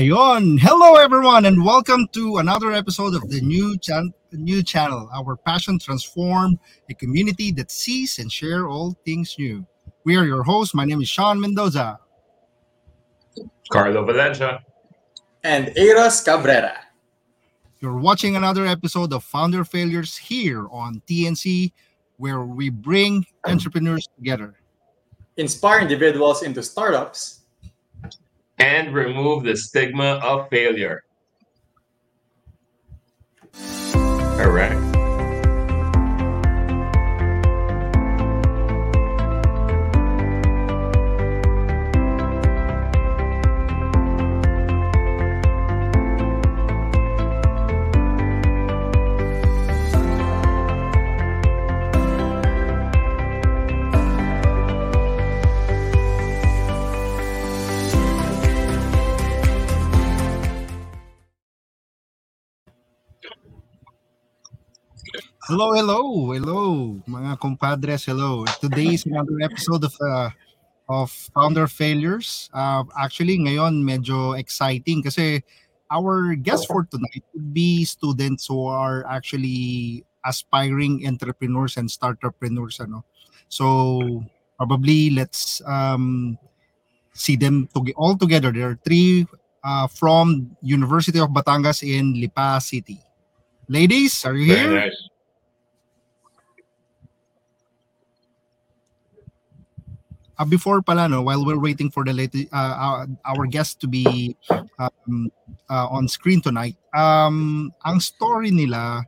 Ayon! Hello everyone and welcome to another episode of the new, chan- new channel. Our passion transform a community that sees and share all things new. We are your hosts. My name is Sean Mendoza. Carlo Valencia. and Eros Cabrera. You're watching another episode of Founder Failures here on TNC where we bring entrepreneurs together. Inspire individuals into startups. And remove the stigma of failure. Correct. Hello, hello, hello, mga compadres, hello. Today is another episode of uh, of Founder Failures. Uh, actually, ngayon medyo exciting kasi our guest for tonight would be students who are actually aspiring entrepreneurs and startuppreneurs. Ano? So, probably let's um, see them to all together. There are three uh, from University of Batangas in Lipa City. Ladies, are you here? Very nice. Uh, before pala no while we're waiting for the latest uh, our, our guest to be um, uh, on screen tonight um ang story nila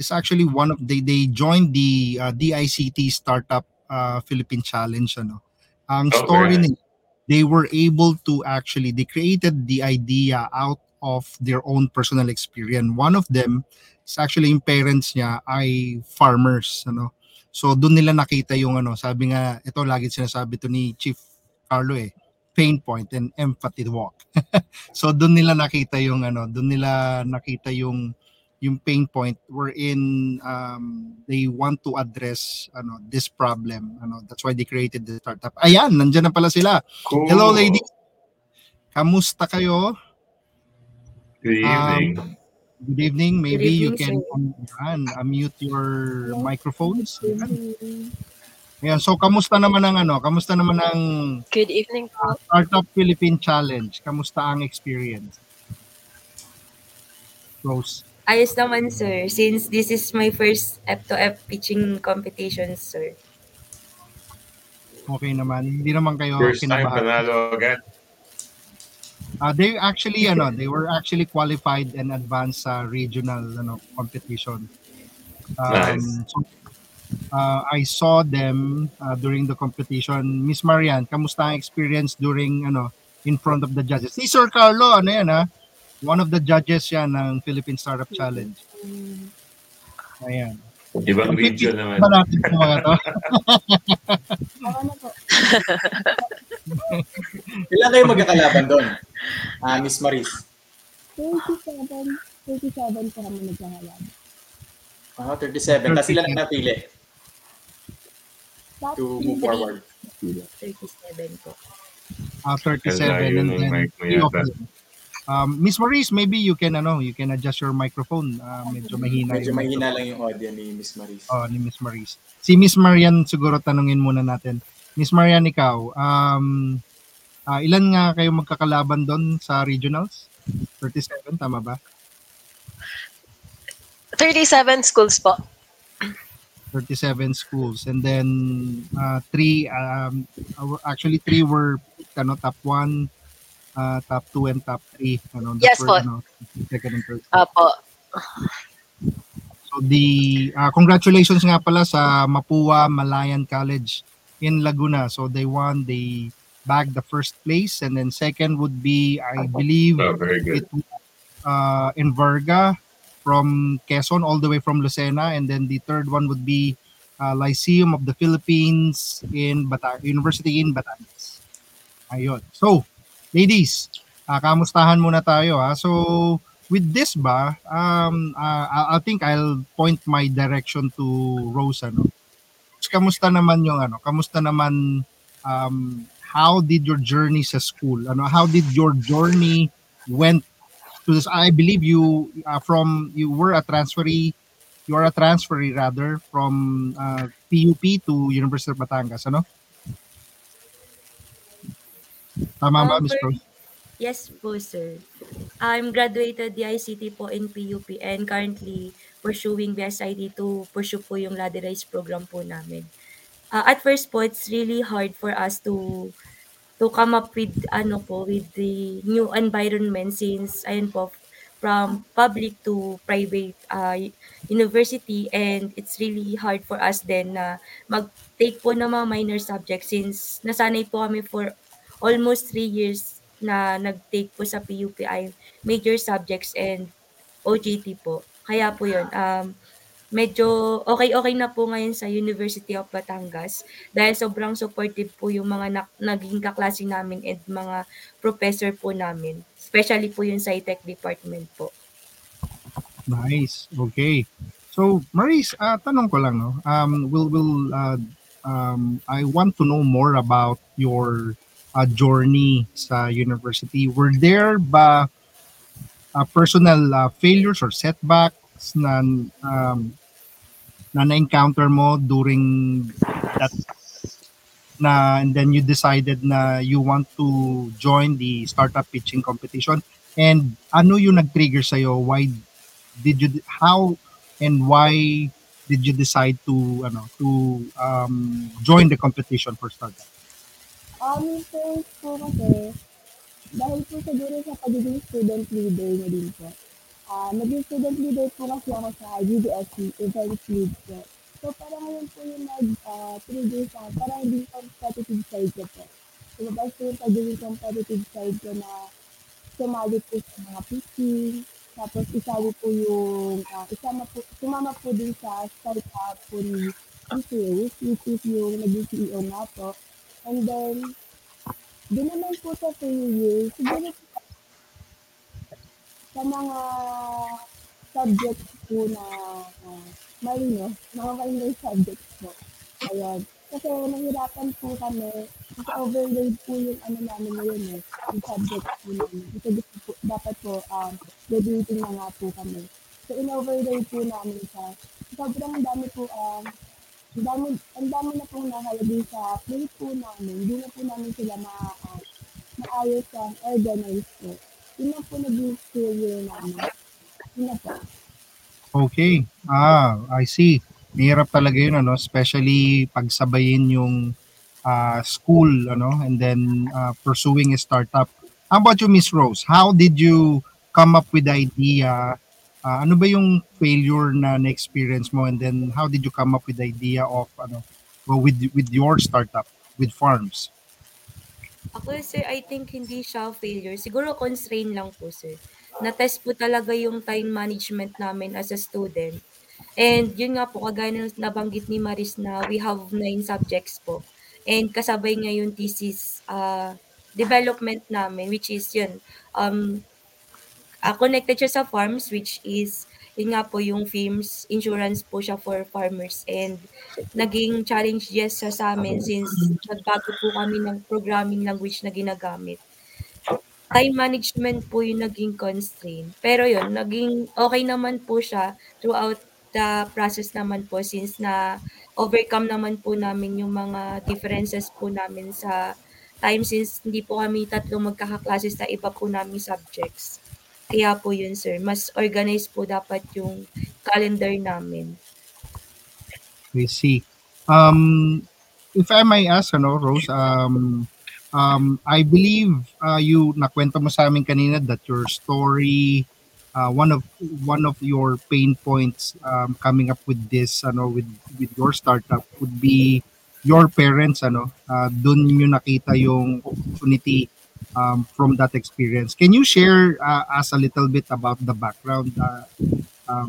is actually one of they they joined the uh, DICT startup uh, Philippine challenge ano. Ang story very nila they were able to actually they created the idea out of their own personal experience. One of them is actually yung parents niya ay farmers ano So doon nila nakita yung ano, sabi nga ito lagi sinasabi to ni Chief Carlo eh, pain point and empathy walk. so doon nila nakita yung ano, doon nila nakita yung yung pain point wherein um, they want to address ano this problem ano that's why they created the startup ayan nandiyan na pala sila Cool. hello ladies kamusta kayo Good evening. Good evening maybe you evening, can um, unmute your microphones Ayan, so kamusta naman ang ano kamusta naman ang Good evening po. Startup Philippine Challenge. Kamusta ang experience? Rose. Ayos naman, sir. Since this is my first F2F pitching competition, sir. Okay naman. Hindi naman kayo First time kinabahan. panalo agad. Uh, they actually ano, they were actually qualified and advanced sa regional ano competition. Um, Nice. so, uh, I saw them uh, during the competition. Miss Marian, kamusta ang experience during ano in front of the judges? Si Sir Carlo, ano yan ha? One of the judges yan ng Philippine Startup Challenge. Ayan. Ibang video naman. Ba natin yung mga to? Ilan kayo magkakalaban doon? Ah, Miss Maris. 27, 37 pa kami nagkakalaban. Ah, 37. Tapos ilan ang napili to move forward? 37 po. Ah, 37 Kalayo and then three of them. Um, Miss Maurice, maybe you can ano, you can adjust your microphone. Ah, medyo mahina Medyo mahina microphone. lang yung audio ni Miss Maris. Oh, ni Miss Maurice. Si Miss Marian siguro tanungin muna natin. Miss Marian, ikaw, um, ah, ilan nga kayo magkakalaban doon sa regionals? 37, tama ba? 37 schools po. 37 schools and then uh, three um uh, actually three were ano top 1 uh, top 2 and top 3 ano the Yes first, po. ano, second and third Apo. so the uh, congratulations nga pala sa Mapua Malayan College in Laguna so they won they bagged the first place and then second would be I believe Oh, very good. it uh, from Quezon all the way from Lucena and then the third one would be uh, Lyceum of the Philippines in Bata University in Batangas. Ayun. So, ladies, uh, kamustahan muna tayo ha. So, with this ba, um, uh, I, I think I'll point my direction to Rose ano. Kamusta naman yung ano? Kamusta naman um, how did your journey sa school? Ano, how did your journey went to this? I believe you uh, from you were a transferee, you are a transferee rather from uh, PUP to University of Batangas, ano? Tama ba, Miss for- Rose? Yes po, sir. I'm graduated DICT po in PUP and currently pursuing BSIT to pursue po yung ladderized program po namin. Uh, at first po, it's really hard for us to to come up with ano po with the new environment since ayun po from public to private uh, university and it's really hard for us then na mag-take po ng mga minor subjects since nasanay po kami for almost three years na nag-take po sa PUPI major subjects and OJT po. Kaya po yun, um, medyo okay-okay na po ngayon sa University of Batangas dahil sobrang supportive po yung mga na- naging kaklase namin and mga professor po namin. Especially po yung SciTech department po. Nice. Okay. So, Maurice, uh, tanong ko lang, no? Um, will will uh, um, I want to know more about your uh, journey sa university. Were there ba uh, personal uh, failures or setbacks na um, na na-encounter mo during that na and then you decided na you want to join the startup pitching competition. And ano yung nag-trigger sa'yo? Why did you how and why did you decide to ano to um, join the competition for startup? Um, first po kasi, dahil po siguro sa pagiging student leader na din po. Ah, naging student leader po kasi ako sa GDSC, event lead po. So, parang ngayon po yung nag, ah, trigger sa, parang hindi competitive side ko po. Lumabas po yung pagiging competitive side ko na sumali po sa mga pitching, tapos isali po yung, ah, isama po, sumama po din sa startup po ni Sales, which is yung naging CEO nga po. And then, di naman po sa few years, siguro po sa mga subjects po na uh, marino, mga marino subjects po. Ayan. Kasi nahirapan po kami, kasi overload po yung ano namin ngayon eh, yung subjects po namin. Kasi po, dapat po, um, graduating na nga po kami. So, in-overload po namin siya. Sobrang dami po, um, ang dami, ang dami na pong nakalagay sa plate po namin. Hindi na po namin sila ma, uh, maayos ang organize po. Yun na po naging failure namin. Yun po. okay. Ah I see. Mahirap talaga yun ano? Especially pagsabayin yung uh, school ano? And then uh, pursuing a startup. How about you Miss Rose? How did you come up with the idea? Uh, ano ba yung failure na na-experience mo? And then how did you come up with the idea of ano well, with with your startup with farms Ako, sir, I think hindi siya failure. Siguro constraint lang po, sir. Na-test po talaga yung time management namin as a student. And yun nga po, kagaya ng nabanggit ni Maris na we have nine subjects po. And kasabay nga yung thesis uh, development namin, which is yun, um, uh, connected siya sa farms, which is, yun nga po yung FIMS, insurance po siya for farmers. And naging challenge yes sa amin since nagbago po kami ng programming language na ginagamit. Time management po yung naging constraint. Pero yun, naging okay naman po siya throughout the process naman po since na overcome naman po namin yung mga differences po namin sa time since hindi po kami tatlo magkakaklase sa iba po namin subjects. Kaya po yun sir, mas organized po dapat yung calendar namin. I see. Um, if I may ask, ano, Rose, um, um, I believe uh, you nakwento mo sa amin kanina that your story, uh, one of one of your pain points um, coming up with this, ano, with with your startup would be your parents, ano, uh, dun nyo nakita yung opportunity um, from that experience. Can you share uh, us a little bit about the background uh, uh,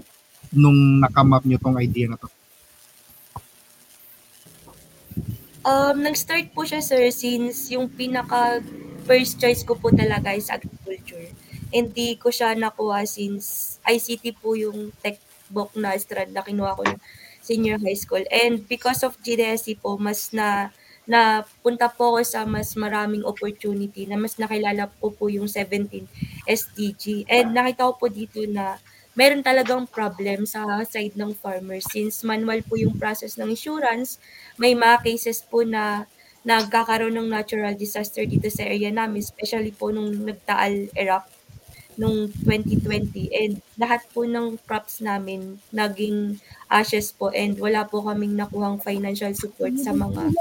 nung nakamap nyo tong idea na to? Um, nag-start po siya sir since yung pinaka first choice ko po talaga is agriculture. Hindi ko siya nakuha since ICT po yung tech book na strand na kinuha ko ng senior high school. And because of GDSC po, mas na na punta po ako sa mas maraming opportunity na mas nakilala po po yung 17 SDG. And nakita ko po dito na meron talagang problem sa side ng farmers since manual po yung process ng insurance. May mga cases po na nagkakaroon ng natural disaster dito sa area namin, especially po nung nagtaal erupt nung 2020 and lahat po ng crops namin naging ashes po and wala po kaming nakuhang financial support sa mga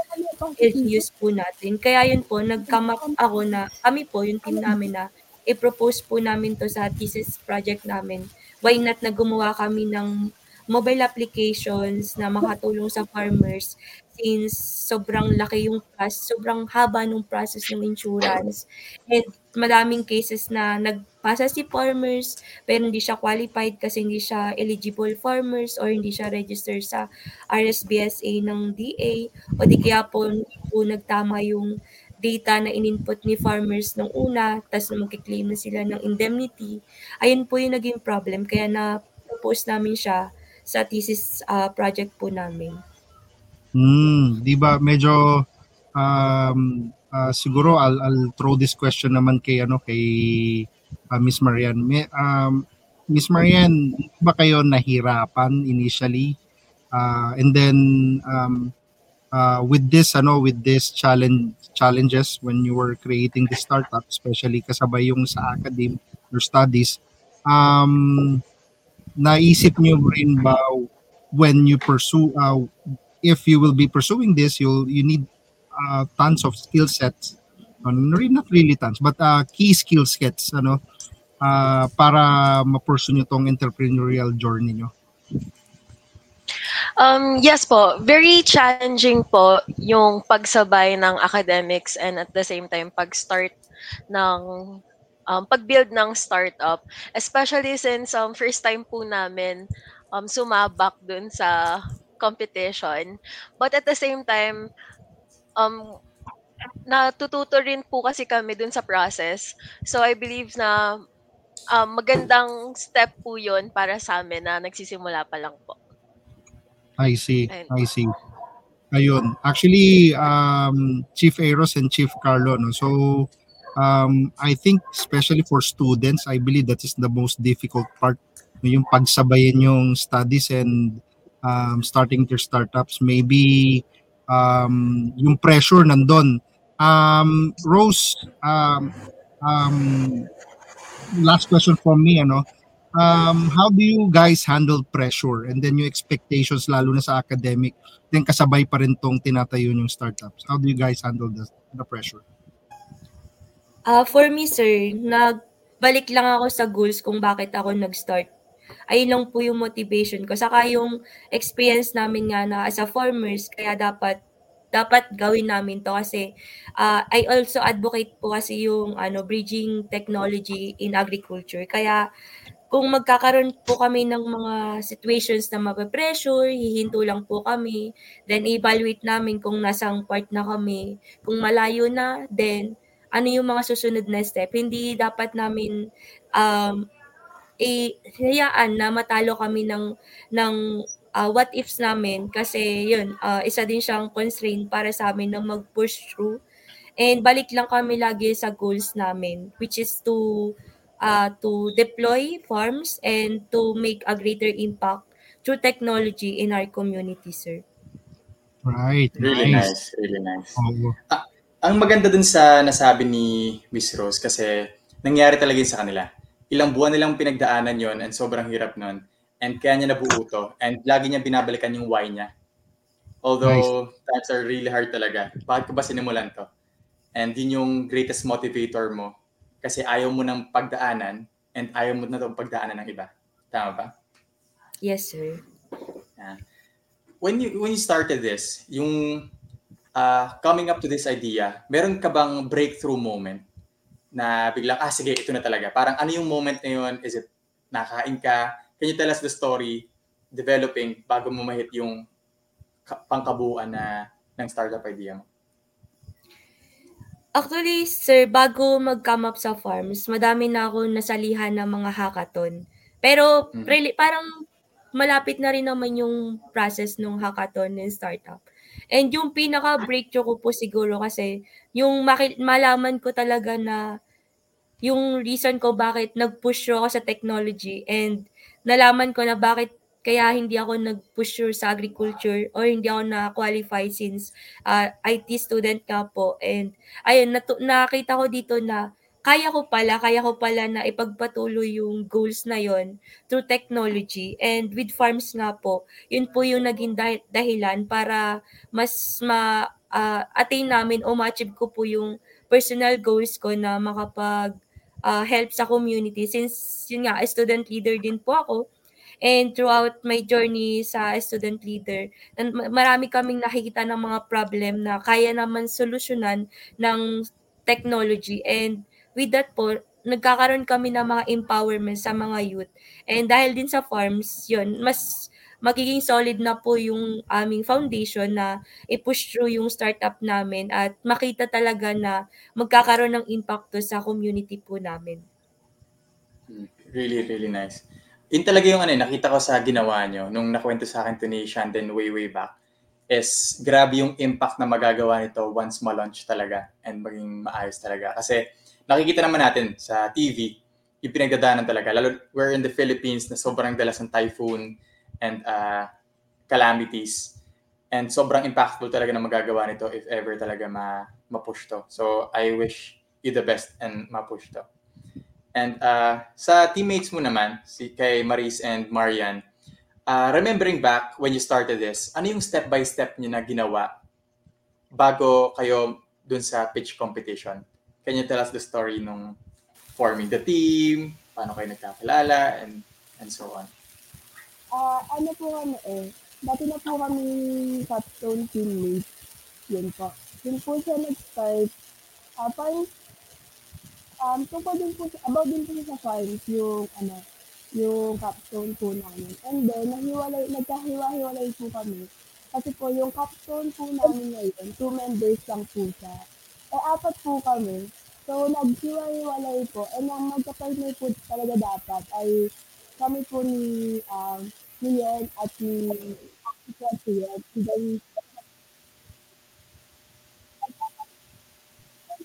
LGUs po natin. Kaya yun po, nag-come up ako na kami po, yung team namin na i-propose po namin to sa thesis project namin. Why not na gumawa kami ng mobile applications na makatulong sa farmers since sobrang laki yung process, sobrang haba ng process ng insurance. And madaming cases na nagpasa si farmers pero hindi siya qualified kasi hindi siya eligible farmers or hindi siya register sa RSBSA ng DA o di kaya po, po nagtama yung data na in-input ni farmers nung una, tapos magkiklaim na sila ng indemnity. Ayun po yung naging problem. Kaya na-propose namin siya sa thesis uh, project po namin. Hmm, 'di ba medyo um uh, siguro I'll, I'll throw this question naman kay ano kay uh, Miss Marian. May, um Miss Marian, ba kayo nahirapan initially? Uh, and then um uh, with this ano with this challenge challenges when you were creating the startup especially kasabay yung sa academy your studies um naisip niyo rin ba when you pursue uh, if you will be pursuing this you'll you need uh, tons of skill sets. Not really tons but uh, key skill sets ano uh, para ma-pursue nyo tong entrepreneurial journey nyo Um, yes po, very challenging po yung pagsabay ng academics and at the same time pag-start ng um, pag-build ng startup. Especially since um, first time po namin um, sumabak dun sa competition. But at the same time, um, natututo rin po kasi kami dun sa process. So I believe na um, magandang step po yun para sa amin na nagsisimula pa lang po. I see. I see. Ayun. Actually, um, Chief Eros and Chief Carlo, no? So, um, I think especially for students, I believe that is the most difficult part. Yung pagsabayin yung studies and um, starting their startups. Maybe um, yung pressure nandun. Um, Rose, um, um, last question from me, ano, um, how do you guys handle pressure and then yung expectations lalo na sa academic then kasabay pa rin tong tinatayo yung startups how do you guys handle the, the pressure uh, for me sir nagbalik lang ako sa goals kung bakit ako nag-start ayun lang po yung motivation ko saka yung experience namin nga na as a farmers kaya dapat dapat gawin namin to kasi uh, I also advocate po kasi yung ano bridging technology in agriculture kaya kung magkakaroon po kami ng mga situations na mape-pressure, hihinto lang po kami, then evaluate namin kung nasang part na kami. Kung malayo na, then ano yung mga susunod na step. Hindi dapat namin um, eh, hayaan na matalo kami ng, ng uh, what ifs namin kasi yun, uh, isa din siyang constraint para sa amin na mag-push through. And balik lang kami lagi sa goals namin, which is to uh, to deploy farms and to make a greater impact through technology in our community, sir. Right. Really nice. nice. Really nice. Oh. Ah, ang maganda dun sa nasabi ni Miss Rose kasi nangyari talaga yun sa kanila. Ilang buwan nilang pinagdaanan yon and sobrang hirap nun. And kaya niya nabuo to. And lagi niya binabalikan yung why niya. Although times are really hard talaga. Bakit ko ba sinimulan to? And yun yung greatest motivator mo. Kasi ayaw mo ng pagdaanan and ayaw mo na itong pagdaanan ng iba. Tama ba? Yes, sir. Yeah. When you when you started this, yung uh, coming up to this idea, meron ka bang breakthrough moment na biglang, ah sige, ito na talaga. Parang ano yung moment na yun? Is it nakain ka? Can you tell us the story developing bago mo mahit yung ka- pangkabuuan na ng startup idea mo? Actually, sir, bago mag-come up sa farms, madami na ako nasalihan ng mga hackathon. Pero Mm. really, parang malapit na rin naman yung process ng hackathon ng startup. And yung pinaka-breakthrough ko po siguro kasi yung maki- malaman ko talaga na yung reason ko bakit nag-push ako sa technology and nalaman ko na bakit kaya hindi ako nag-push sa agriculture or hindi ako na-qualify since ah, IT student nga po. And ayun, natu- nakita ko dito na kaya ko pala, kaya ko pala na ipagpatuloy yung goals na yon through technology. And with farms nga po, yun po yung naging dah- dahilan para mas ma-attain namin o ma-achieve ko po yung personal goals ko na makapag ah, help sa community since yun nga student leader din po ako. And throughout my journey sa student leader marami kaming nakikita ng mga problem na kaya naman solusyonan ng technology. And with that po nagkakaroon kami ng mga empowerment sa mga youth. And dahil din sa farms yun mas magiging solid na po yung aming foundation na i-push through yung startup namin at makita talaga na magkakaroon ng impacto sa community po namin. Really, really nice. Yun talaga yung ano, eh, nakita ko sa ginawa nyo nung nakwento sa akin to ni Shandon way, way back is grabe yung impact na magagawa nito once ma-launch talaga and maging maayos talaga. Kasi nakikita naman natin sa TV, yung pinagdadaanan talaga. Lalo, we're in the Philippines na sobrang dalas ng typhoon and uh, calamities. And sobrang impactful talaga na magagawa nito if ever talaga ma ma-push to. So I wish you the best and ma-push to. And uh, sa teammates mo naman, si kay Maris and Marian, uh, remembering back when you started this, ano yung step-by-step niyo na ginawa bago kayo dun sa pitch competition? Can you tell us the story nung forming the team, paano kayo nagkakilala, and and so on? Ah, ano po kami eh, dati na po kami capstone teammates. Yun po. Yun po siya nag-start. Ah, parang, um, tungkol din po, about din po sa farms, yung, ano, yung capstone po namin. And then, nahiwalay, nagkahiwa-hiwalay po kami. Kasi po, yung capstone po namin ngayon, two members lang po siya. Eh, apat po kami. So, naghiwa-hiwalay po. And ang magka-partner po talaga dapat ay kami po ni um, ni Yen at ni si President, si Dawid.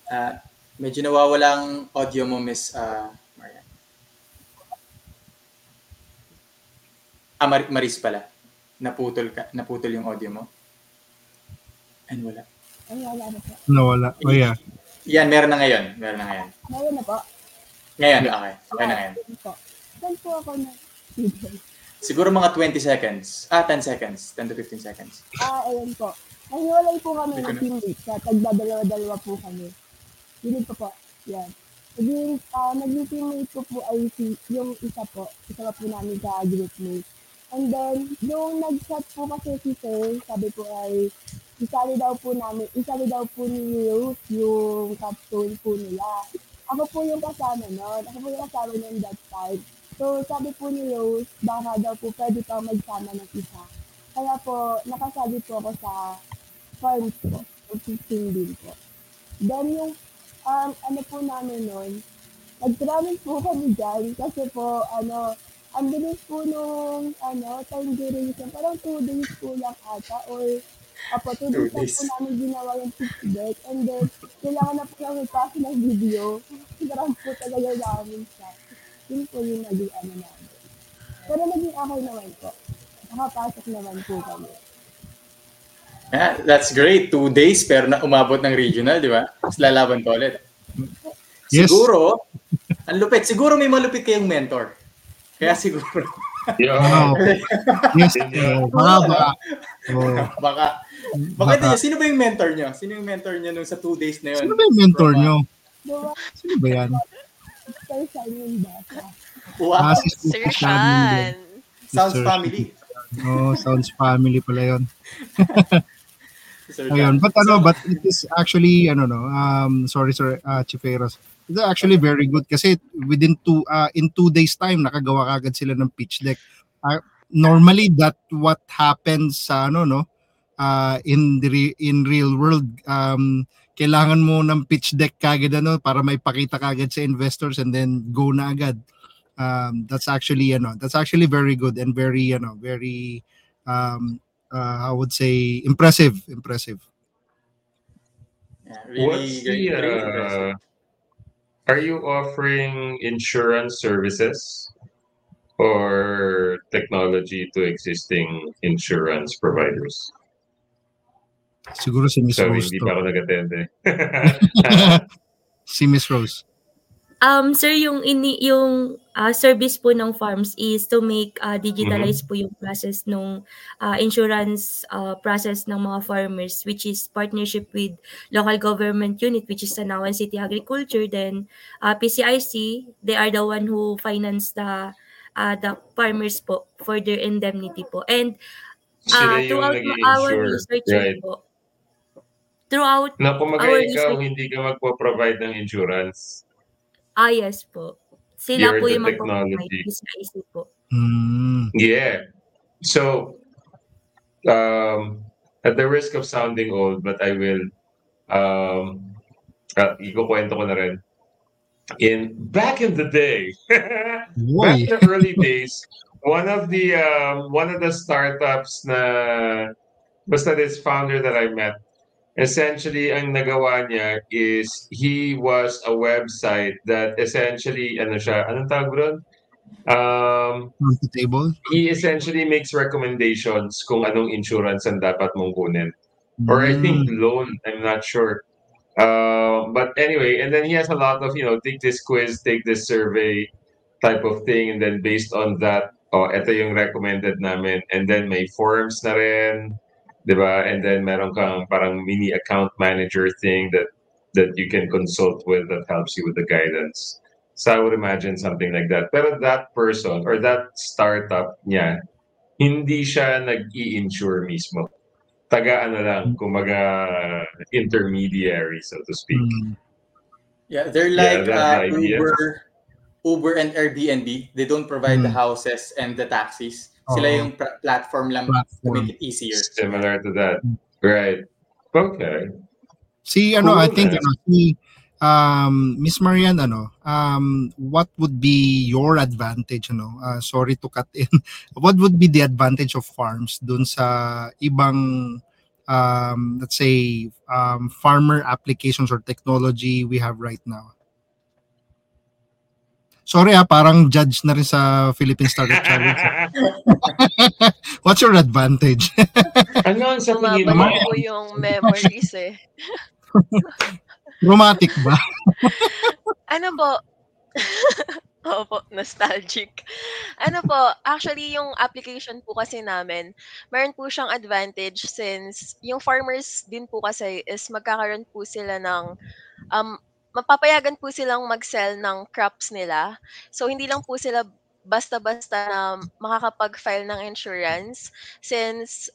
Uh, medyo nawawalang audio mo, Miss uh, Marian. Ah, Mar- Maris pala. Naputol ka, naputol yung audio mo. And wala. Ay, wala na po. Nawala. Oh yeah. Yan, meron na ngayon. Meron na ngayon. Ngayon na po. Ngayon, okay. Okay na ngayon. Saan po ako na? Siguro mga 20 seconds. Ah, 10 seconds. 10 to 15 seconds. Ah, ayun po. Nahiwalay po kami Hindi ko ng na- teammates. Kaya tagdadalawa-dalawa po kami. Yun po po. Yan. Naging, ah, naging teammate ko po ay si, yung isa po. Isa pa po namin sa groupmate. And then, yung nag-chat po kasi si Sir, sabi po ay, isali daw po namin, isali daw po ni Rose yung capstone po nila. Ako po yung kasama nun. Ako po yung kasama nun that time. So, sabi po ni Rose, baka daw po pwede pa magsama ng isa. Kaya po, nakasabi po ako sa farms ko. Yung fishing din po. Then yung, um, ano po namin nun, nag-travel po kami dyan kasi po, ano, ang bilis po nung, ano, time duration, parang two days po lang ata, or, apo, two days lang po namin ginawa yung deck, and then, kailangan na po namin pasa ng video, parang po talaga namin siya. Yun po yung naging ano namin. Pero naging okay naman po. Nakapasok naman po kami. Yeah, that's great. Two days pero na umabot ng regional, di ba? Tapos lalaban pa ulit. Yes. Siguro, Ang lupit. Siguro may malupit kayong mentor. Kaya siguro. Yo. Yes, baka. Oh. baka, baka ito, sino ba yung mentor niyo? Sino yung mentor niyo nung sa two days na yun? Sino ba yung mentor From, nyo? Sino ba yan? Sir Sean yung bata. Wow. Ah, si Sir Sean. Sounds Sir family. Oh, sounds family pala yun. Ayun, but ano, but it is actually, ano no, um, sorry sir, uh, Chiferos. It's actually very good kasi within two, uh, in two days time, nakagawa kagad sila ng pitch deck. Uh, normally, that what happens sa, ano no, uh, in the re- in real world, um, kailangan mo ng pitch deck kagad ano para may pakita kagad sa investors and then go na agad. Um, that's actually ano, that's actually very good and very ano, very um, uh, I would say impressive, impressive. yeah, really What's great, the, very impressive. uh, are you offering insurance services or technology to existing insurance providers? Siguro si Miss So, Rose hindi to. pa ako nag-attende. si Miss Rose. Um, sir, yung ini yung ah, service po ng farms is to make ah, digitalize po yung process ng ah, insurance ah, process ng mga farmers which is partnership with local government unit which is Tanawan City Agriculture then ah, PCIC they are the one who finance the ah, the farmers po for their indemnity po and yung throughout our research right? po throughout Na kumaga Our ikaw, research- hindi ka magpo-provide ng insurance. ah yes po sila You're po the yung magpo-provide technology. PCIC po Mm. Yeah. So, um, at the risk of sounding old, but I will, um, uh, ikukwento ko na rin. In back in the day, back in the early days, one of the um, one of the startups na basta this founder that I met, essentially ang nagawa niya is he was a website that essentially ano siya, anong tawag doon? Um, the table. he essentially makes recommendations kung anong insurance ang dapat mong kunin. Or I think Mm. loan, I'm not sure. Uh, but anyway, and then he has a lot of, you know, take this quiz, take this survey type of thing. And then based on that, oh, ito yung recommended namin. And then may forms na rin, di ba? And then meron kang parang mini account manager thing that that you can consult with that helps you with the guidance. So I would imagine something like that. Pero that person or that startup niya, hindi siya nag-i-insure mismo. Taga ano lang, kumaga intermediary, so to speak. Mm. Yeah, they're like that's uh. Uber, Uber and Airbnb. They don't provide the Mm. houses and the taxis. Sila yung pra- platform lang to make it easier. Similar to that. Right. Okay. Si ano, I think ano, si um Miss Marian ano, um what would be your advantage ano? Uh, sorry to cut in. what would be the advantage of farms dun sa ibang um let's say um farmer applications or technology we have right now? Sorry ah, parang judge na rin sa Philippine Startup Challenge. What's your advantage? ano sa tingin mo? Po yung memories eh. Romantic ba? Ano po? Opo, nostalgic. Ano po, actually yung application po kasi namin, meron po siyang advantage since yung farmers din po kasi is magkakaroon po sila ng um mapapayagan po silang mag-sell ng crops nila. So hindi lang po sila basta-basta na makakapag-file ng insurance since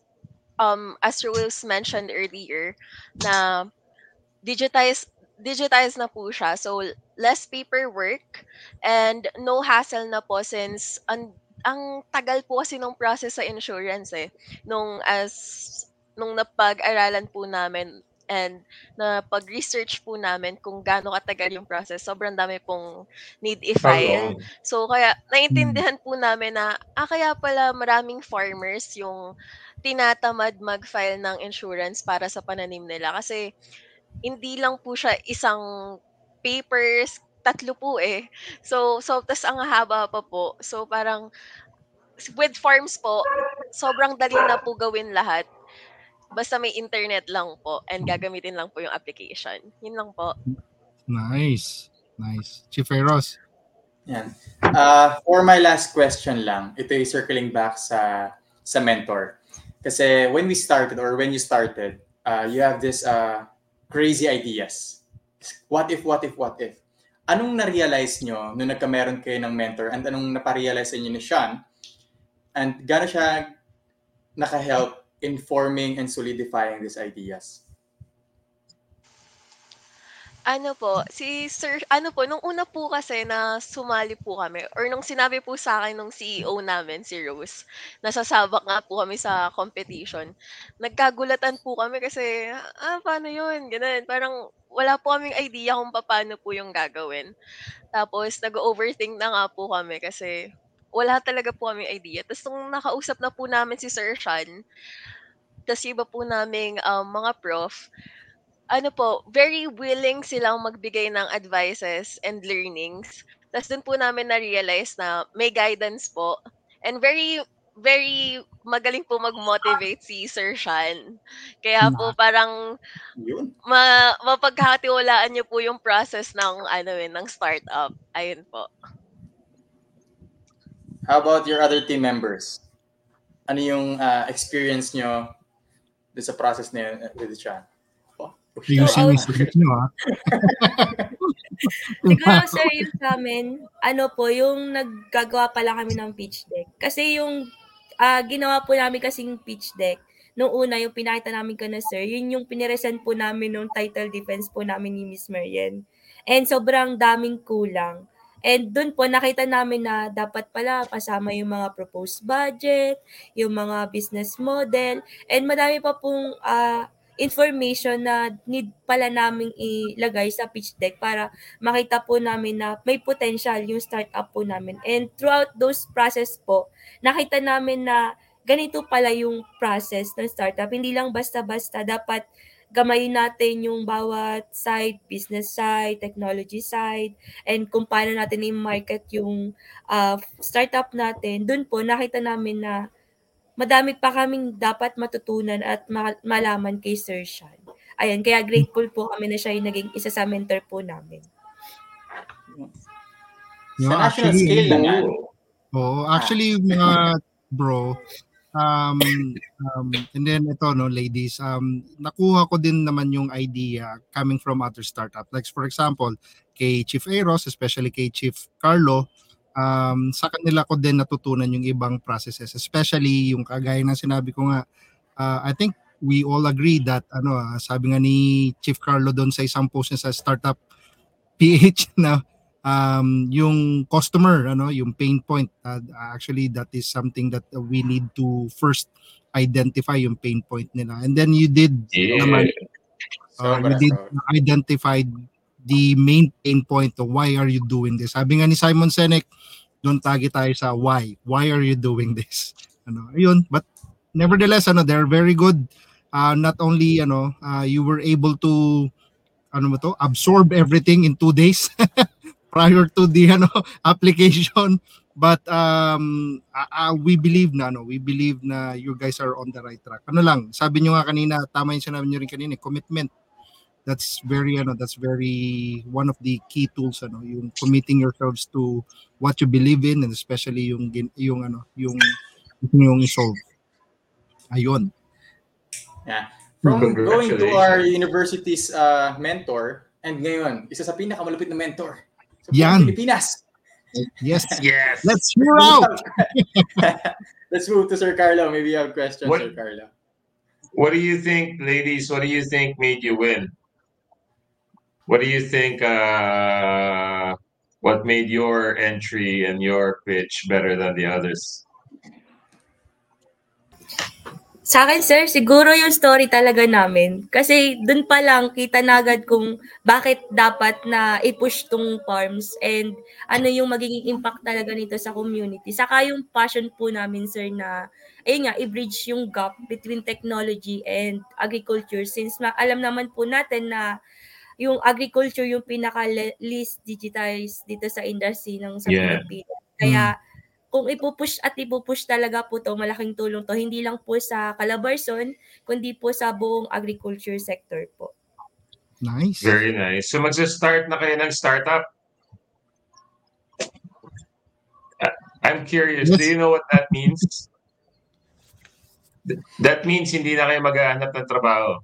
um as Rules mentioned earlier na digitize digitize na po siya. So less paperwork and no hassle na po since ang ang tagal po kasi nung process sa insurance eh nung as nung napag-aralan po namin and na pag-research po namin kung gaano katagal yung process. Sobrang dami pong need i-file. So kaya naintindihan po namin na ah kaya pala maraming farmers yung tinatamad mag-file ng insurance para sa pananim nila kasi hindi lang po siya isang papers, tatlo po eh. So so tas ang haba pa po. So parang with farms po, sobrang dali na po gawin lahat. Basta may internet lang po and gagamitin lang po yung application. Yun lang po. Nice. Nice. Chief Eros. Yan. Uh, for my last question lang, ito ay circling back sa sa mentor. Kasi when we started or when you started, uh, you have this uh, crazy ideas. What if, what if, what if? Anong na-realize nyo nung nagkameron kayo ng mentor and anong naparealize sa inyo ni Sean? And gano'n siya naka-help in forming and solidifying these ideas? Ano po, si Sir ano po, nung una po kasi na sumali po kami or nung sinabi po sa akin nung CEO namin, si Rose, nasasabak nga po kami sa competition. Nagkagulatan po kami kasi, ah, paano yun? Ganun. Parang wala po kaming idea kung paano po yung gagawin. Tapos nag-overthink na nga po kami kasi wala talaga po kaming idea. Tapos nung nakausap na po namin si Sir Sean, tapos iba po naming um, mga prof, ano po, very willing silang magbigay ng advices and learnings. Tapos dun po namin na-realize na may guidance po. And very, very magaling po mag-motivate si Sir Sean. Kaya po parang ma mapagkatiwalaan niyo po yung process ng ano eh, ng startup. Ayun po. How about your other team members? Ano yung uh, experience nyo sa process na yun with Sean? Ayusin yung sagot nyo, ha? Siguro, sir, yung sa amin, ano po, yung naggagawa pala kami ng pitch deck. Kasi yung uh, ginawa po namin kasing pitch deck, nung una, yung pinakita namin ka na, sir, yun yung piniresent po namin nung title defense po namin ni Miss Marian. And sobrang daming kulang. And doon po nakita namin na dapat pala kasama yung mga proposed budget, yung mga business model, and madami pa pong uh, information na need pala naming ilagay sa pitch deck para makita po namin na may potential yung startup po namin. And throughout those process po, nakita namin na ganito pala yung process ng startup. Hindi lang basta-basta, dapat gamayin natin yung bawat side, business side, technology side, and kung paano natin i-market yung uh, startup natin. Doon po, nakita namin na madami pa kaming dapat matutunan at malaman kay Sir Sean. Ayan, kaya grateful po kami na siya yung naging isa sa mentor po namin. Sa national scale lang yan. Oo, actually, mga bro, um, um, and then ito, no, ladies, um, nakuha ko din naman yung idea coming from other startup. Like, for example, kay Chief Eros, especially kay Chief Carlo, um, sa kanila ko din natutunan yung ibang processes especially yung kagaya ng sinabi ko nga uh, I think we all agree that ano uh, sabi nga ni Chief Carlo doon sa isang post niya sa startup PH na um, yung customer ano yung pain point uh, actually that is something that we need to first identify yung pain point nila and then you did yeah. naman uh, you did identified the main pain point of why are you doing this. Sabi nga ni Simon Sinek, doon tagi tayo sa why. Why are you doing this? Ano, ayun. But nevertheless, ano, they're very good. Uh, not only, ano, uh, you were able to, ano mo to, absorb everything in two days prior to the, ano, application. But um, uh, uh, we believe na, no, we believe na you guys are on the right track. Ano lang, sabi nyo nga kanina, tama yung sinabi nyo rin kanina, commitment. That's very ano that's very one of the key tools ano yung committing yourselves to what you believe in and especially yung yung ano yung yung solve. Ayun. Yeah. From going to our university's uh, mentor and ngayon isa sa pinakamalupit na mentor Yan. Pilipinas yes yes let's hear out let's move to Sir Carlo maybe you have questions what, Sir Carlo what do you think ladies what do you think made you win what do you think? Uh, what made your entry and your pitch better than the others? Sa akin, sir, siguro yung story talaga namin. Kasi dun pa lang, kita na agad kung bakit dapat na i-push tong farms and ano yung magiging impact talaga nito sa community. Saka yung passion po namin, sir, na ayun nga, i-bridge yung gap between technology and agriculture since ma- alam naman po natin na yung agriculture yung pinaka least digitized dito sa industry ng sa yeah. Pilipinas. Kaya mm. Kung ipupush at ipupush talaga po to malaking tulong to hindi lang po sa Calabarzon kundi po sa buong agriculture sector po. Nice. Very nice. So magsa-start na kayo ng startup? I'm curious, Yes. do you know what that means? Th- That means hindi na kayo maghahanap ng trabaho.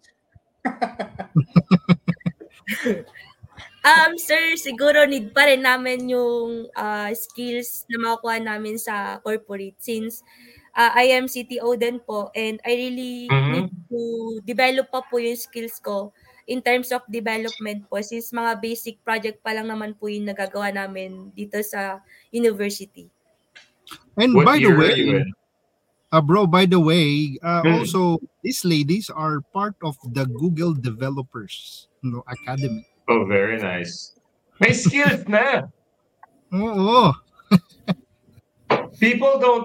Um, sir, siguro need pa rin namin yung ah, skills na makukuha namin sa corporate since ah, I am CTO din po and I really Mhm. need to develop pa po yung skills ko in terms of development po since mga basic project pa lang naman po yung nagagawa namin dito sa university. And What by the way, uh, bro, by the way, uh, Hmm. also these ladies are part of the Google Developers you know, Academy. Oh, very nice. My skills na. Oo. People don't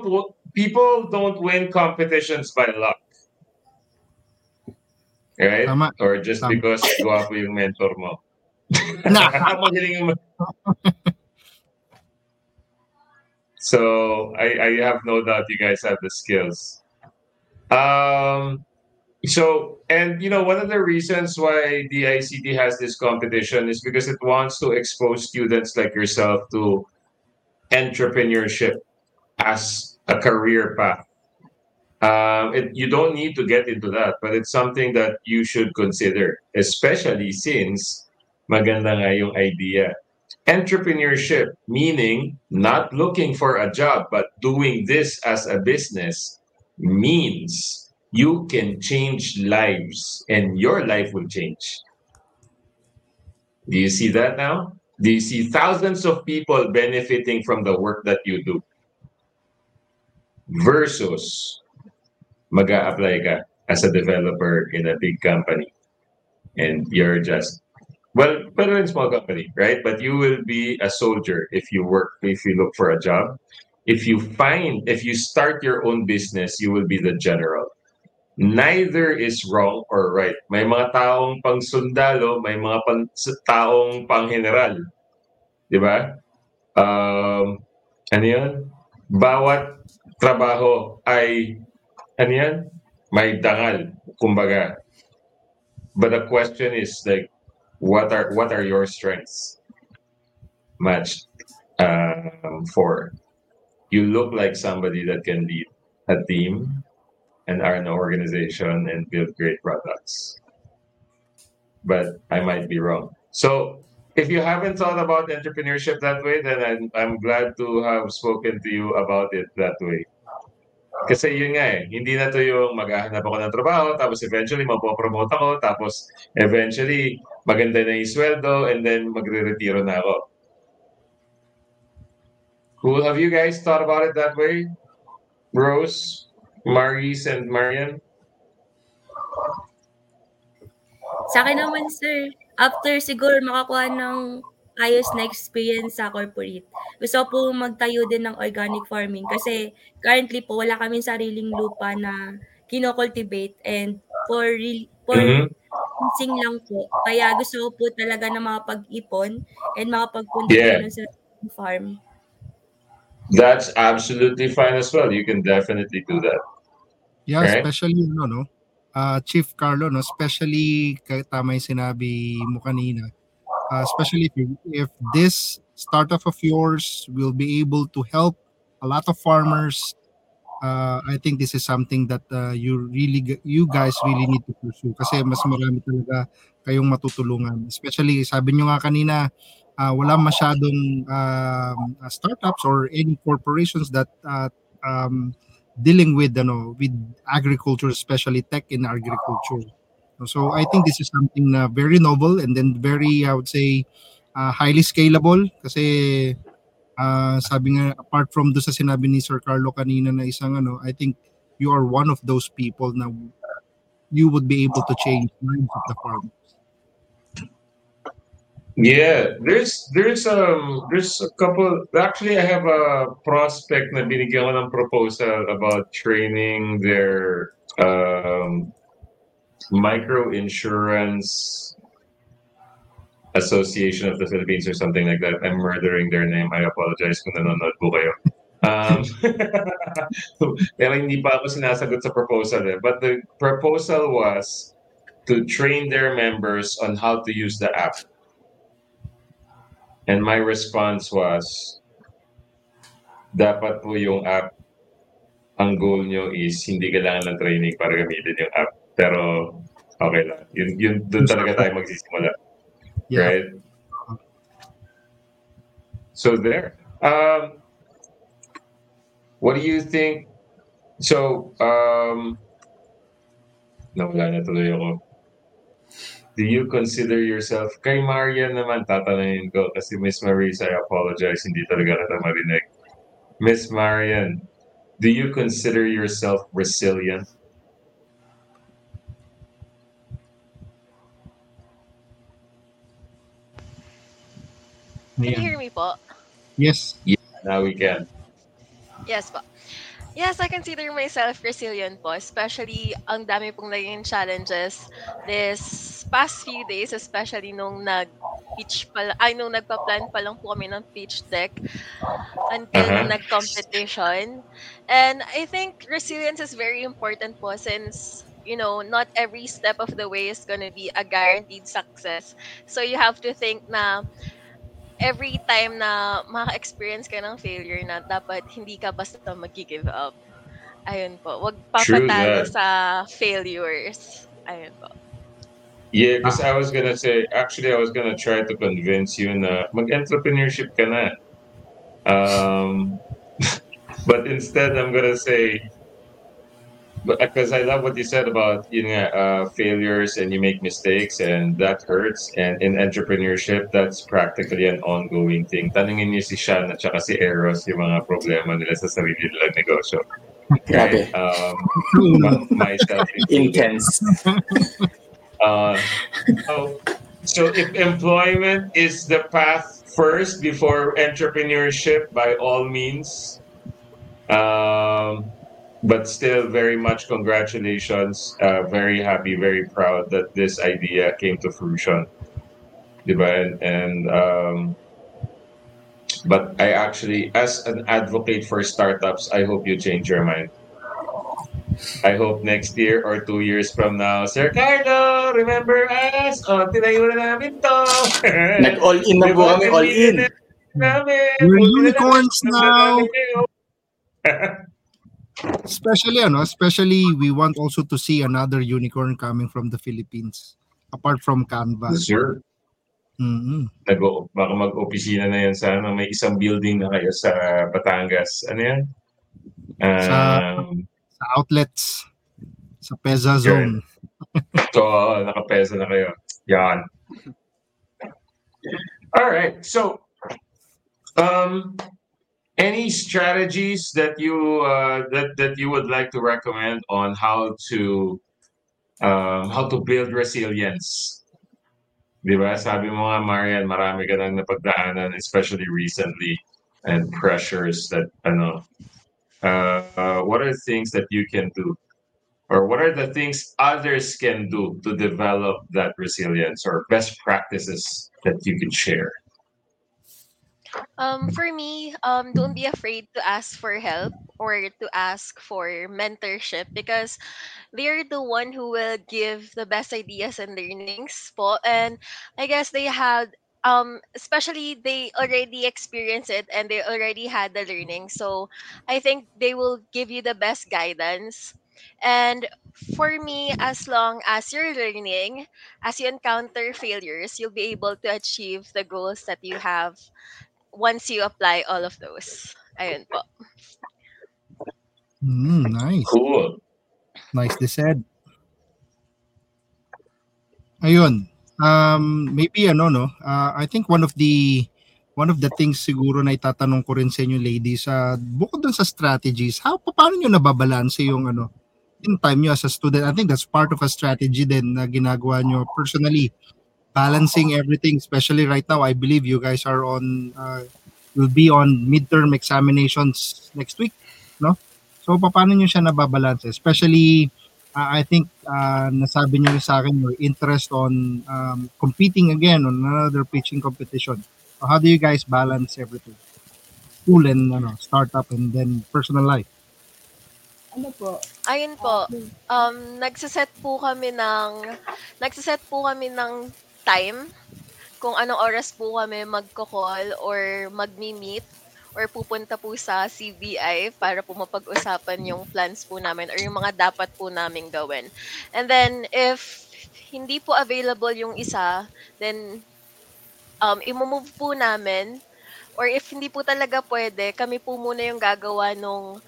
people don't win competitions by luck. Right? Tama. Or just Tama. because guwapo yung mentor mo. Na. Magaling yung So I, I have no doubt you guys have the skills. Um so and you know one of the reasons why the ICT has this competition is because it wants to expose students like yourself to entrepreneurship as a career path. Um, it, you don't need to get into that, but it's something that you should consider, especially since maganda nga yung idea. Entrepreneurship, meaning not looking for a job, but doing this as a business, means you can change lives and your life will change. Do you see that now? Do you see thousands of people benefiting from the work that you do? Versus mag apply ka as a developer in a big company and you're just well better in small company right but you will be a soldier if you work if you look for a job if you find if you start your own business you will be the general neither is wrong or right. May mga taong pang sundalo may mga pan, taong pang general di ba? Um ano yun? Bawat trabaho ay ano yan may dangal kumbaga. But the question is like what are what are your strengths? Matched um, for. You look like somebody that can lead a team and are an organization and build great products but i might be wrong so if you haven't thought about entrepreneurship that way then i'm, I'm glad to have spoken to you about it that way kasi yun nga eh, hindi na to yung maghahanap ako ng trabaho, tapos eventually mapopromote ako, tapos eventually maganda na yung sweldo, and then magre-retiro na ako. Cool. Have you guys thought about it that way? Rose, Maris, and Marian? Sa akin naman, sir, after siguro makakuha ng ayos na experience sa corporate, gusto po magtayo din ng organic farming kasi currently po wala kaming sariling lupa na kinocultivate and for real, for Mhm. leasing lang po. Kaya gusto ko po talaga na makapag-ipon and makapagpunta yeah. sa farm. That's absolutely fine as well. You can definitely do that. Yeah, Right. especially no no. Uh, Chief Carlo no, especially kay tama yung sinabi mo kanina. Uh, especially if, you- if this startup of yours will be able to help a lot of farmers uh, I think this is something that uh, you really you guys really need to pursue kasi mas marami talaga kayong matutulungan especially sabi nyo nga kanina uh, wala masyadong uh, startups or any corporations that uh, um, dealing with ano with agriculture especially tech in agriculture. So i think this is something na very novel and then very i would say uh, highly scalable kasi uh, sabi nga apart from do sa sinabi ni Sir Carlo kanina na isang ano i think you are one of those people na you would be able to change minds of the farm Yeah, there's there's um there's a couple actually I have a prospect na binigyan ng proposal about training their um micro insurance association of the Philippines or something like that. I'm murdering their name. I apologize kung nanonood po kayo. Um, pero hindi pa ako sinasagot sa proposal eh. But the proposal was to train their members on how to use the app. And my response was, dapat po yung app, ang goal nyo is hindi kailangan ng training para gamitin yung app. Pero okay lang. Yun, yun doon talaga tayo magsisimula. Yeah. Right? So there. Um, what do you think? So, um, nawala na tuloy ako. Do you consider yourself, kay Marian naman tatanungin ko kasi Miss Marisa, I apologize, hindi talaga kita marinig. Miss Marian, do you consider yourself resilient? Can you hear me po? Yes. Now we can. Yes po. Yes, I consider myself resilient po, especially ang dami pong naging challenges this past few days, especially nung nag-pitch pa lang, ay nung nagpa-plan pa lang po kami ng pitch deck until Uh-huh. nag-competition. And I think resilience is very important po since you know, not every step of the way is gonna be a guaranteed success. So you have to think na every time na maka-experience ka ng failure na dapat hindi ka basta mag-give up. Ayun po. Huwag papatalo sa failures. Ayun po. Yeah, because I was gonna say, actually, I was gonna try to convince you na mag-entrepreneurship ka na. Um, but instead, I'm gonna say, because I love what you said about you know uh, failures and you make mistakes and that hurts. And in entrepreneurship, that's practically an ongoing thing. Tanungin niyo si Sean at saka si Eros yung mga problema nila sa sarili nilang negosyo. Grabe. Um, myself. Intense. Uh, so, so if employment is the path first before entrepreneurship, by all means. Um, but still, very much congratulations. Uh, very happy, very proud that this idea came to fruition. Diba? And, and um, but I actually, as an advocate for startups, I hope you change your mind. I hope next year or two years from now, Sir Carlo, remember us? O, tinayo na namin to. Nag-all in na po kami, all in. Namin. We're unicorns now. Especially, ano, especially we want also to see another unicorn coming from the Philippines. Apart from Canva. Sure. mm Nag baka mag-opisina na yan sa ano, may isang building na kayo sa Batangas. Ano yan? Sa- Um, Sa outlets. Sa PEZA zone. So, nakapesa na kayo. Yan. All right. So, um, any strategies that you uh, that that you would like to recommend on how to um, how to build resilience? Di ba? Sabi mo nga, Marian, marami ka nang napagdaanan, especially recently, and pressures that, ano, uh, uh, what are the things that you can do or what are the things others can do to develop that resilience or best practices that you can share Um, for me, um, don't be afraid to ask for help or to ask for mentorship because they're the one who will give the best ideas and learnings po. And I guess they had um especially they already experienced it and they already had the learning. So I think they will give you the best guidance. And for me, as long as you're learning, as you encounter failures, you'll be able to achieve the goals that you have once you apply all of those. Ayun po. Mm, nice. cool Nicely said. Ayun. Um, maybe ano no, uh, I think one of the one of the things siguro na itatanong ko rin sa inyo ladies, uh, bukod dun sa strategies, how paano nyo nababalanse yung ano, in time nyo as a student? I think that's part of a strategy din na ginagawa nyo personally. Balancing everything, especially right now, I believe you guys are on, uh, will be on midterm examinations next week, no? So, paano nyo siya nababalanse? Especially, uh, I think, uh, nasabi nyo sa akin your interest on um, competing again on another pitching competition. So how do you guys balance everything? School and ano, startup and then personal life. Ano po? Ayun po. Um, nagsiset po kami ng nagsiset po kami ng time kung anong oras po kami magko-call or magmi-meet or pupunta po sa CBI para po mapag-usapan yung plans po namin or yung mga dapat po naming gawin. And then, if hindi po available yung isa, then um, imomove po namin or if hindi po talaga pwede, kami po muna yung gagawa nung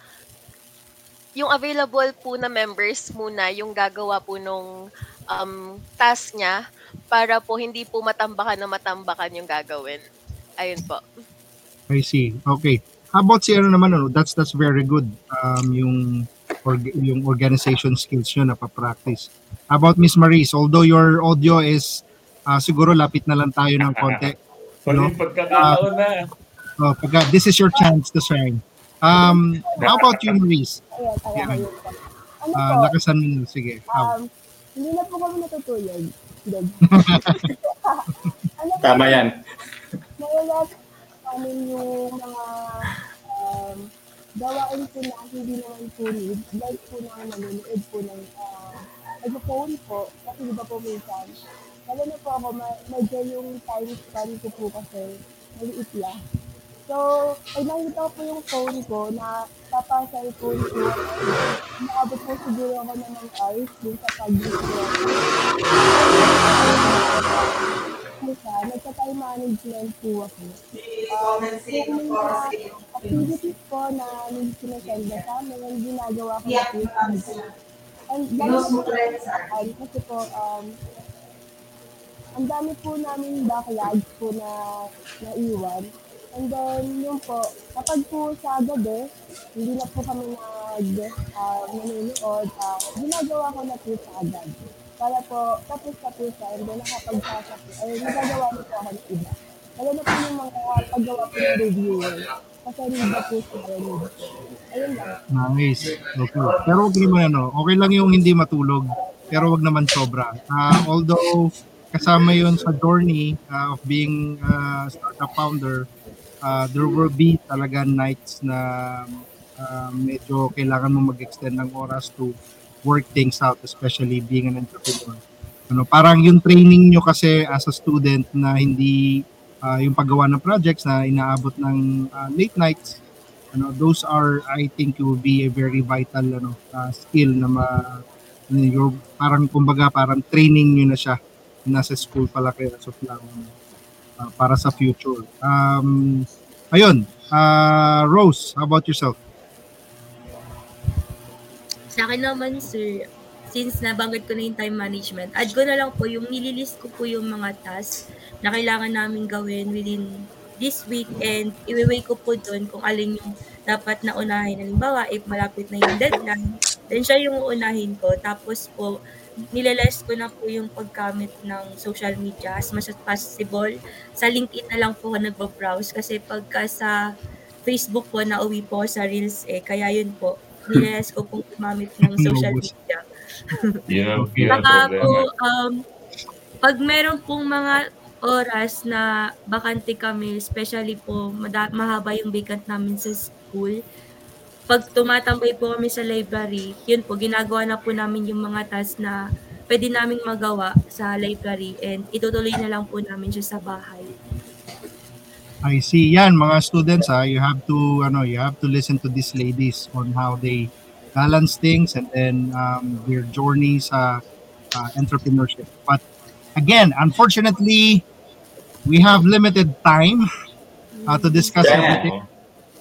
yung available po na members muna yung gagawa po nung um, task niya para po hindi po matambakan na matambakan yung gagawin. Ayun po. I see. Okay. How about si ano naman ano? That's that's very good. Um yung org- yung organization skills nyo na pa-practice. How about Miss Maris? Although your audio is ah, siguro lapit na lang tayo ng konti. No? Huling pagkakataon na. Oh, pagka, this is your chance to shine. Um, how about you, Maris? Kaya Yeah. Ano Ah, po, lakasan mo. Sige. Um, hindi na po kami natutulog. Good. ano Tama yan. Nawalat namin yung mga um, gawain po na hindi naman po need. Like po na nanonood po ng uh, nag-phone po. Kasi di ba po minsan, lalo na po ako, ma- medyo yung time span ko po kasi maliit lang. So, pag nakita ko po yung phone ko na papasay po ko, naabot po siguro ako ng mga hours dun sa pag isa, nagka-time management po ako. Um, yung mga activities ko na hindi sinasenda sa amin, ginagawa ko na po yung And dahil po um, kasi po, um, ang dami po namin backlogs po na naiwan. And then, yun po, kapag po sa gabi, hindi na po kami nag, uh, nanonood, uh, ginagawa ko na po sa agad. Para po, tapos na po siya, and then po, ay nagagawa na po ako ng iba. Lalo na po yung mga paggawa po ng reviewer. Kasi hindi ba po siya need po. Ayun lang. Nice. Okay. Pero okay naman ano, okay lang yung hindi matulog, pero wag naman sobra. Ah, although kasama yun sa journey ah, of being a startup founder, ah, there will be talaga nights na ah, medyo kailangan mo mag-extend ng oras to work things out, especially being an entrepreneur. Ano, parang yung training nyo kasi as a student na hindi ah, yung paggawa ng projects na inaabot ng ah, late nights, ano those are I think will be a very vital ano uh, skill na ma ano, parang kumbaga parang training niyo na siya nasa school pala kayo as of now uh, para sa future um ayun uh, Rose how about yourself Sa akin naman, sir, since nabanggit ko na yung time management, add ko na lang po yung nililist ko po yung mga tasks na kailangan namin gawin within this week and iwiway ko po doon kung alin yung dapat na unahin. Halimbawa, if malapit na yung deadline, then siya yung uunahin ko. Tapos po, nilaless ko na po yung paggamit ng social media as much as possible. Sa LinkedIn na lang po ako nagbabrowse kasi pagka sa Facebook po, nauwi po ako sa Reels eh. Kaya yun po, nilaless ko pong gumamit ng social media. Yun ang Saka po, um, pag meron pong mga oras na bakante kami, especially po, mada- mahaba yung vacant namin sa school, pag tumatambay po kami sa library, yun po, ginagawa na po namin yung mga tasks na pwede naming magawa sa library and itutuloy na lang po namin siya sa bahay. I see yan mga students ah you have to ano you have to listen to these ladies on how they balance things and then um, their journey sa uh, entrepreneurship but again unfortunately we have limited time uh, to discuss Yeah. everything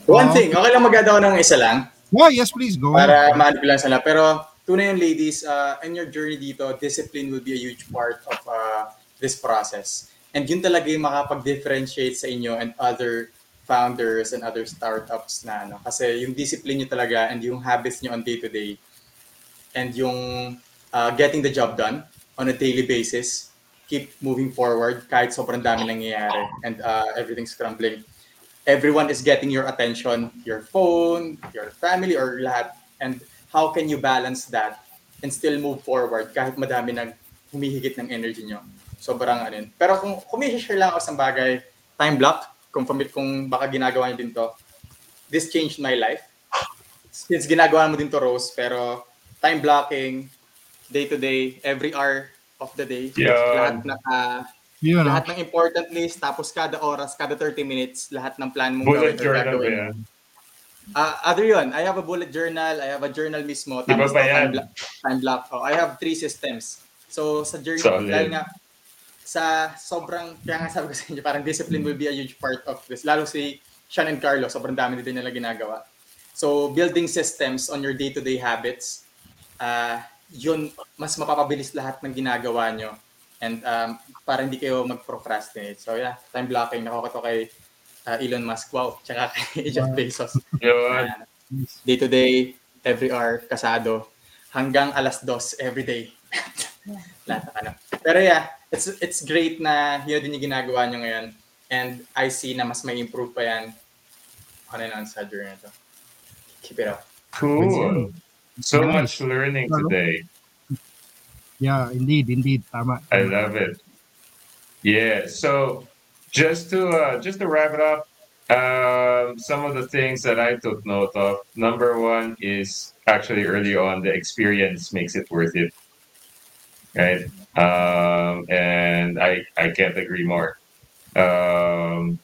One Oh. thing, okay lang mag ako ng isa lang yeah yes please go para maano ko lang sana. Pero tunay yung ladies, uh, in your journey dito, discipline will be a huge part of uh, this process. And yun talaga yung makapag-differentiate sa inyo and other founders and other startups na ano. Kasi yung discipline nyo talaga and yung habits nyo on day-to-day and yung uh, getting the job done on a daily basis, keep moving forward kahit sobrang dami nangyayari and uh, everything's crumbling. Everyone is getting your attention, your phone, your family, or lahat. And how can you balance that and still move forward kahit madami nag humihigit ng energy nyo? Sobrang ano yun. Pero kung kumishare lang ako sa bagay, time block, kung, kung baka ginagawa nyo din to, this changed my life. Since ginagawa mo din to, Rose, pero time blocking, day to day, every hour of the day, Yan. lahat naka, Yun, lahat ng important list, tapos kada oras, kada 30 minutes, lahat ng plan mong Bullet gawin or journal yan? Ah, other yun, I have a bullet journal, I have a journal mismo, Di ba tapos ba time, yan? block, time block. Oh, I have three systems. So sa journal, Solid. dahil nga, sa sobrang, kaya nga sabi ko sa inyo, parang discipline will be a huge part of this. Lalo si Sean and Carlo, sobrang dami din nila ginagawa. So building systems on your day-to-day habits, ah yun, mas mapapabilis lahat ng ginagawa nyo. And um, para hindi kayo mag-procrastinate. So yeah, time blocking, nakuha ko to kay uh, Elon Musk. Wow, tsaka kay Jeff Bezos. Yun. Uh, day to day, every hour, kasado, hanggang alas dos every day. Lahat ano. Pero yeah, it's it's great na yun din yung ginagawa nyo ngayon. And I see na mas may improve pa yan. Ano yun sa journey na to. Keep it up. Cool. So much learning today. Yeah, indeed, indeed. Tama. I love it. Yeah. So just to uh, just to wrap it up, um, some of the things that I took note of. Number one is actually early on the experience makes it worth it, right? Um, and I I can't agree more. Um,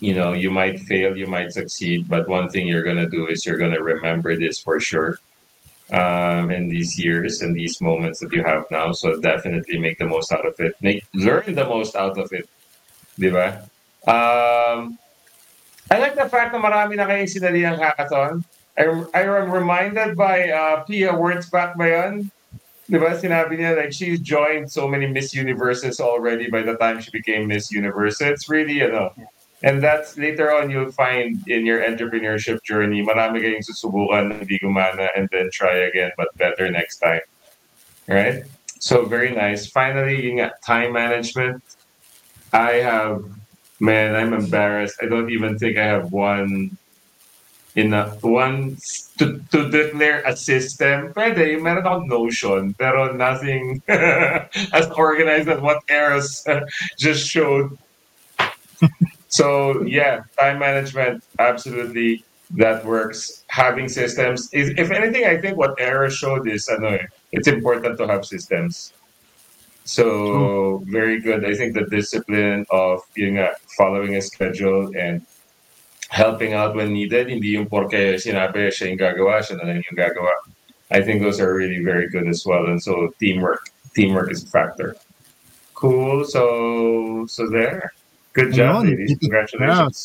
you know, you might fail, you might succeed, but one thing you're gonna do is you're gonna remember this for sure um, in these years and these moments that you have now. So definitely make the most out of it. Make learn the most out of it. Di ba? Um, I like the fact na marami na kayong sinali ang hackathon. I, I am reminded by uh, Pia Wurtzbach ba yun? Di ba? Sinabi niya like she's joined so many Miss Universes already by the time she became Miss Universe. It's really, you know, and that's later on you'll find in your entrepreneurship journey, marami kayong susubukan hindi gumana and then try again but better next time. Right? So very nice. Finally, nga, time management. I have, man, I'm embarrassed. I don't even think I have one a, one to, to declare a system. Pwede, meron akong notion, pero nothing as organized as what Eros just showed. So yeah, time management, absolutely, that works. Having systems is, if anything, I think what Eros showed is, ano, eh, it's important to have systems. So very good. I think the discipline of being nga, following a schedule and helping out when needed, hindi yung porke sinabi siya yung gagawa, siya na lang yung gagawa. I think those are really very good as well. And so teamwork, teamwork is a factor. Cool. So so there. Good job, Ayun. ladies. Congratulations.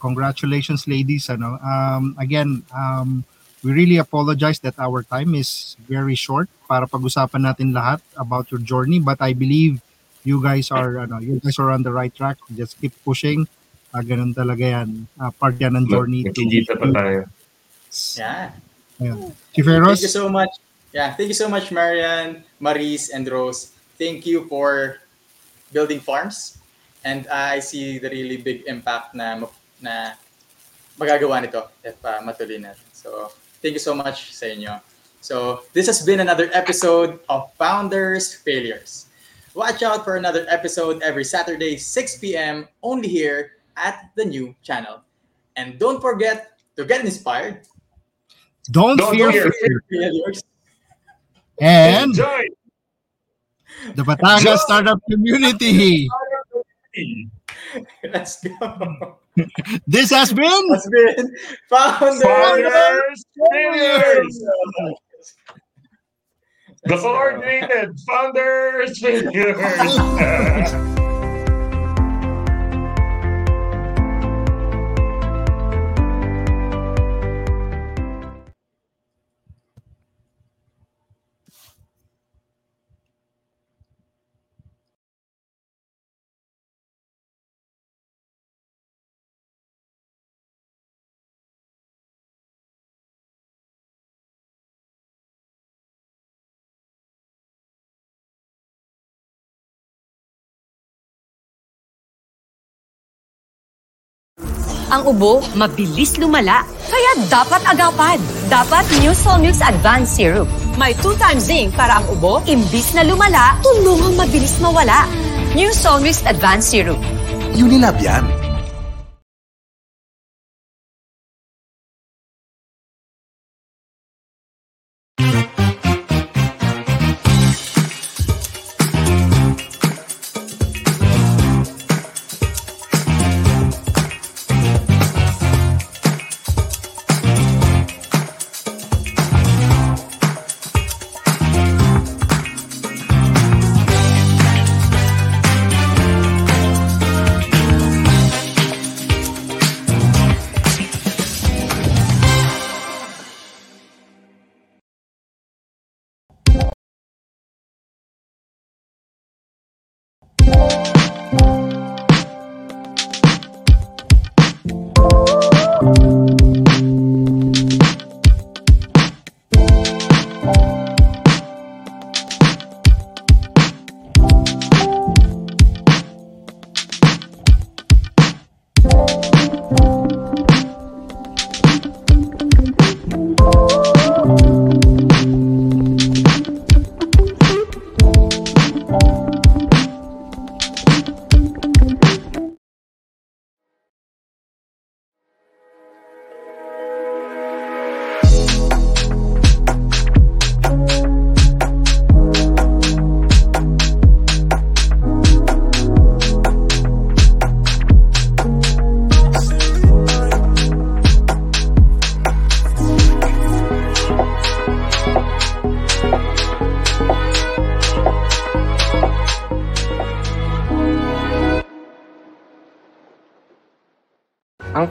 Congratulations, ladies. Ano, um, again, um, we really apologize that our time is very short para pag-usapan natin lahat about your journey. But I believe you guys are, ano, you guys are on the right track. Just keep pushing. Ah, ganun talaga yan. Ah, part yan ng journey. to- Nakikita pa tayo. Yeah. Ayun. Chief Thank you so much. Yeah, thank you so much, Marian, Maris, and Rose. Thank you for building farms. And I see the really big impact na na magagawa nito if uh, matuloy natin. So, thank you so much sa inyo. So, this has been another episode of Founders Failures. Watch out for another episode every Saturday, 6 p.m. only here at the new channel. And don't forget to get inspired. Don't, Don't fear, fear. failure. Failures. And Enjoy! the Batangas Startup Community. Let's go. This has been That's been Founders. Founders Failures! The Let's go. Founders Failures! Ang ubo, mabilis lumala. Kaya dapat agapan. Dapat New Solmux Advanced Syrup. May 2 times zinc para ang ubo, imbis na lumala, tulungang mabilis mawala. New Solmux Advanced Syrup. Unilab yan.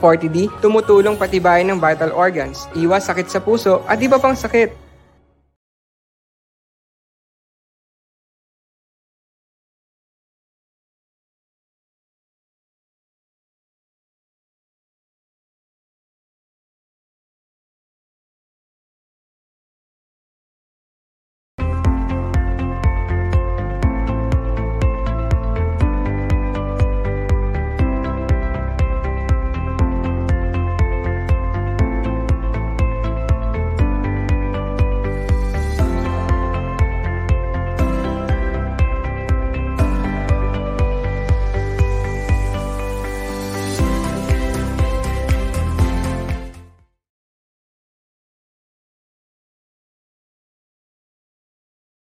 Ang 40D tumutulong patibayin ng vital organs, iwas sakit sa puso at iba pang sakit.